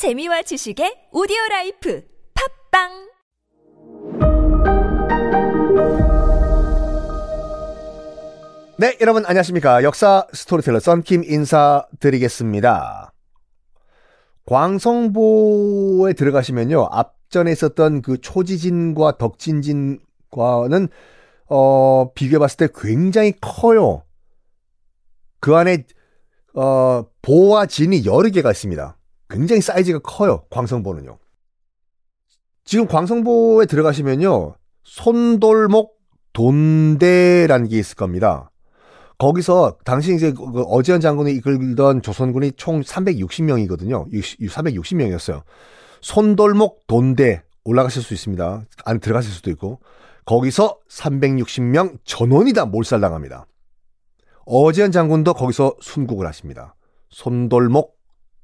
재미와 지식의 오디오 라이프 팟빵 네, 여러분 안녕하십니까. 역사 스토리텔러 썬킴 인사드리겠습니다. 광성보에 들어가시면요. 앞전에 있었던 그 초지진과 덕진진과는 어, 비교해 봤을 때 굉장히 커요. 그 안에 어, 보와 진이 여러 개가 있습니다. 굉장히 사이즈가 커요. 광성보는요. 지금 광성보에 들어가시면요. 손돌목 돈대라는 게 있을 겁니다. 거기서 당시 이제 그 어지현 장군이 이끌던 조선군이 총 360명이거든요. 360명이었어요. 손돌목 돈대 올라가실 수 있습니다. 안에 들어가실 수도 있고 거기서 360명 전원이 다 몰살당합니다. 어지현 장군도 거기서 순국을 하십니다. 손돌목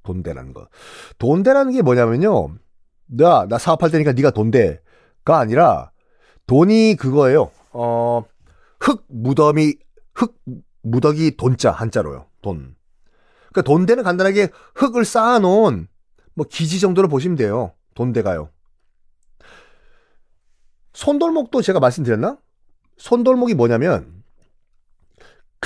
돈대라는 거. 돈대라는 게 뭐냐면요. 나, 나 사업할 테니까 네가 돈대가 아니라 돈이 그거예요. 어, 흙 무덤이 흙 무더기 돈자 한자로요. 돈. 그러니까 돈대는 간단하게 흙을 쌓아놓은 뭐 기지 정도로 보시면 돼요. 돈대가요. 손돌목도 제가 말씀드렸나? 손돌목이 뭐냐면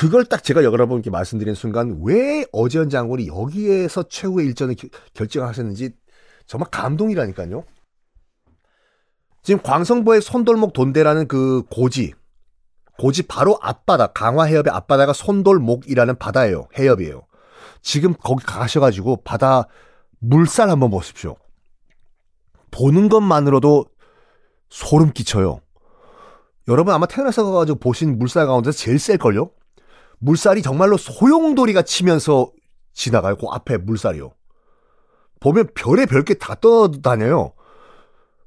그걸 딱 제가 여러분께 말씀드린 순간 왜 어지현 장군이 여기에서 최후의 일전을 결정하셨는지 정말 감동이라니까요. 지금 광성보의 손돌목 돈대라는 그 고지 고지 바로 앞바다, 강화 해협의 앞바다가 손돌목이라는 바다예요. 해협이에요. 지금 거기 가셔가지고 바다 물살 한번 보십시오. 보는 것만으로도 소름 끼쳐요. 여러분 아마 태어나서 가지고 보신 물살 가운데서 제일 셀걸요? 물살이 정말로 소용돌이가 치면서 지나가요. 그 앞에 물살이요. 보면 별의 별게 다 떠다녀요.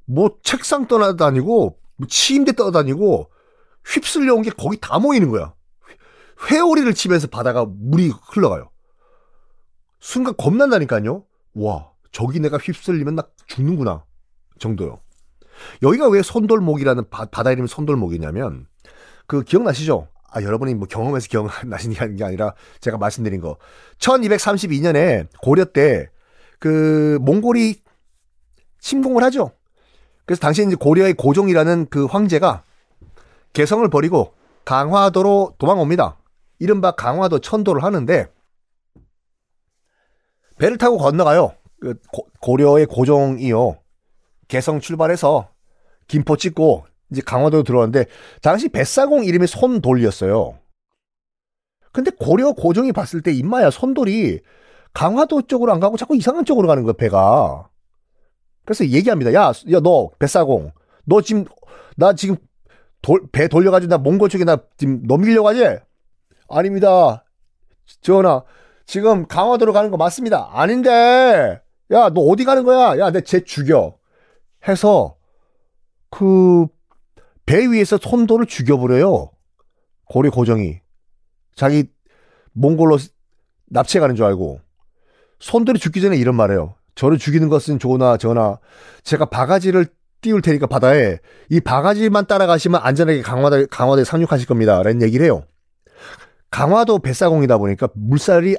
뭐 책상 떠나다니고, 뭐 침대 떠다니고, 휩쓸려 온 게 거기 다 모이는 거야. 회오리를 치면서 바다가 물이 흘러가요. 순간 겁난다니까요. 와, 저기 내가 휩쓸리면 나 죽는구나. 정도요. 여기가 왜 손돌목이라는 바, 다 이름이 손돌목이냐면 그 기억나시죠? 아, 여러분이 뭐 경험해서 기억나시는 게 아니라 제가 말씀드린 거. 1232년에 고려 때 그 몽골이 침공을 하죠. 그래서 당시 이제 고려의 고종이라는 그 황제가 개성을 버리고 강화도로 도망옵니다. 이른바 강화도 천도를 하는데 배를 타고 건너가요. 그 고려의 고종이요. 개성 출발해서 김포 찍고 이제 강화도로 들어왔는데 당시 뱃사공 이름이 손돌이었어요. 근데 고려 고종이 봤을 때 임마야 손돌이 강화도 쪽으로 안 가고 자꾸 이상한 쪽으로 가는 거야 배가. 그래서 얘기합니다. 야, 야 너 뱃사공, 너 지금 나 지금 돌, 배 돌려가지고 나 몽골 쪽에 나 지금 넘기려고 하지? 아닙니다. 전하, 지금 강화도로 가는 거 맞습니다. 아닌데, 야, 너 어디 가는 거야? 야, 내 쟤 죽여. 해서, 그, 배 위에서 손도를 죽여버려요. 고려 고정이. 자기 몽골로 납치해 가는 줄 알고. 손돌이 죽기 전에 이런 말해요. 저를 죽이는 것은 좋으나 전하, 제가 바가지를 띄울 테니까 바다에 이 바가지만 따라가시면 안전하게 강화도, 강화도에 상륙하실 겁니다. 라는 얘기를 해요. 강화도 뱃사공이다 보니까 물살이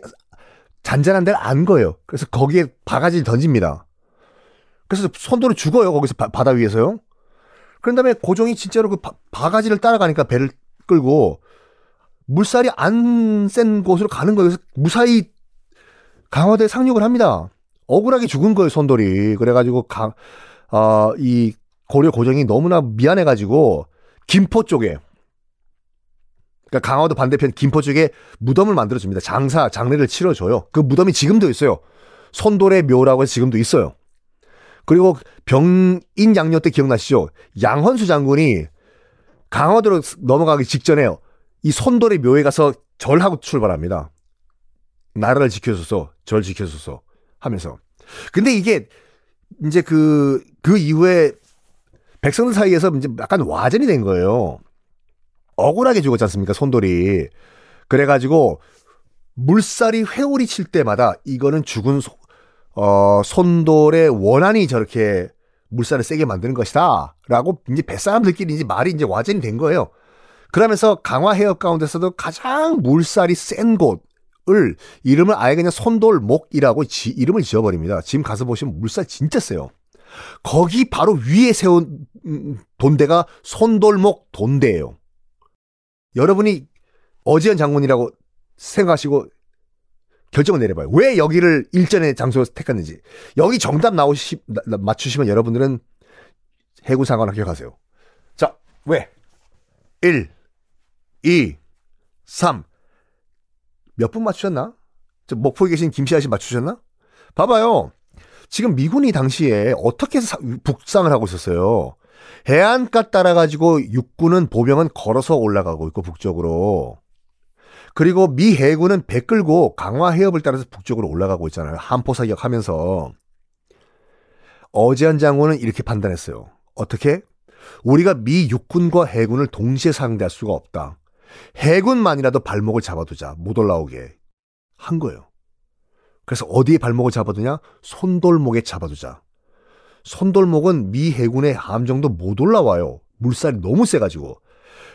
잔잔한 데를 안 거예요. 그래서 거기에 바가지를 던집니다. 그래서 손도로 죽어요. 거기서 바, 다 위에서요. 그런 다음에 고종이 진짜로 그 바, 가지를 따라가니까 배를 끌고 물살이 안 센 곳으로 가는 거예요. 그래서 무사히 강화도에 상륙을 합니다. 억울하게 죽은 거예요, 손돌이. 그래가지고 강, 어, 이 고려 고정이 너무나 미안해가지고 김포 쪽에 그러니까 강화도 반대편 김포 쪽에 무덤을 만들어줍니다. 장사 장례를 치러줘요. 그 무덤이 지금도 있어요. 손돌의 묘라고 해서 지금도 있어요. 그리고 병인 양녀 때 기억나시죠? 양헌수 장군이 강화도로 넘어가기 직전에 이 손돌의 묘에 가서 절하고 출발합니다. 나라를 지켜줘서 절 지켜줘서 하면서. 근데 이게 이제 그, 그 이후에 백성들 사이에서 이제 약간 와전이 된 거예요. 억울하게 죽었지 않습니까, 손돌이. 그래가지고, 물살이 회오리 칠 때마다 이거는 죽은 소, 어, 손돌의 원한이 저렇게 물살을 세게 만드는 것이다. 라고 이제 뱃사람들끼리 이제 말이 이제 와전이 된 거예요. 그러면서 강화 해협 가운데서도 가장 물살이 센 곳, 이름을 아예 그냥 손돌목이라고 지, 이름을 지어버립니다. 지금 가서 보시면 물살 진짜 세요. 거기 바로 위에 세운 음, 돈대가 손돌목 돈대예요. 여러분이 어지연 장군이라고 생각하시고 결정을 내려봐요. 왜 여기를 일전의 장소로 택했는지. 여기 정답 나오시, 맞추시면 여러분들은 해군상관 합격하세요. 자, 왜? 1, 2, 3. 몇 분 맞추셨나? 저 목포에 계신 김씨 아 씨 맞추셨나? 봐봐요. 지금 미군이 당시에 어떻게 사, 북상을 하고 있었어요. 해안가 따라가지고 육군은 보병은 걸어서 올라가고 있고 북쪽으로. 그리고 미 해군은 배 끌고 강화 해협을 따라서 북쪽으로 올라가고 있잖아요. 한포 사격하면서. 어제한 장군은 이렇게 판단했어요. 어떻게? 우리가 미 육군과 해군을 동시에 상대할 수가 없다. 해군만이라도 발목을 잡아두자. 못 올라오게. 한 거예요. 그래서 어디에 발목을 잡아두냐? 손돌목에 잡아두자. 손돌목은 미 해군의 함정도 못 올라와요. 물살이 너무 세가지고.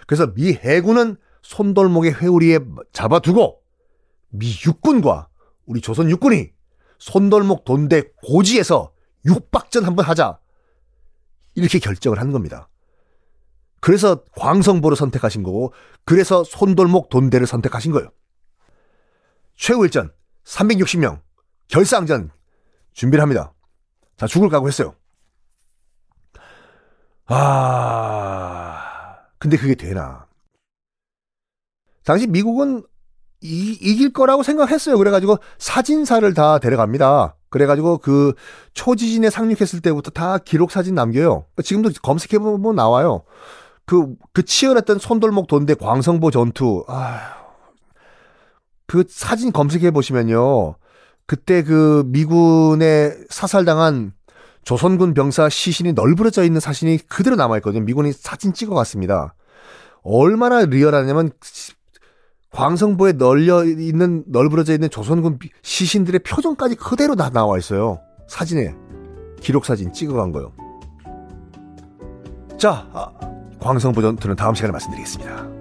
그래서 미 해군은 손돌목의 회오리에 잡아두고 미 육군과 우리 조선 육군이 손돌목 돈대 고지에서 육박전 한번 하자. 이렇게 결정을 한 겁니다. 그래서 광성보를 선택하신 거고, 그래서 손돌목 돈대를 선택하신 거예요. 최후일전 360명 결상전 준비를 합니다. 자, 죽을 각오했어요. 아, 근데 그게 되나? 당시 미국은 이, 이길 거라고 생각했어요. 그래가지고 사진사를 다 데려갑니다. 그래가지고 그 초지진에 상륙했을 때부터 다 기록 사진 남겨요. 지금도 검색해보면 나와요. 그, 그 치열했던 손돌목 돈대 광성보 전투, 아, 그 사진 검색해보시면요. 그때 그 미군의 사살당한 조선군 병사 시신이 널브러져 있는 사진이 그대로 남아있거든요. 미군이 사진 찍어갔습니다. 얼마나 리얼하냐면 광성보에 널려 있는 널브러져 있는 조선군 시신들의 표정까지 그대로 다 나와 있어요. 사진에 기록 사진 찍어간 거요. 자, 아, 광성보 전투는 다음 시간에 말씀드리겠습니다.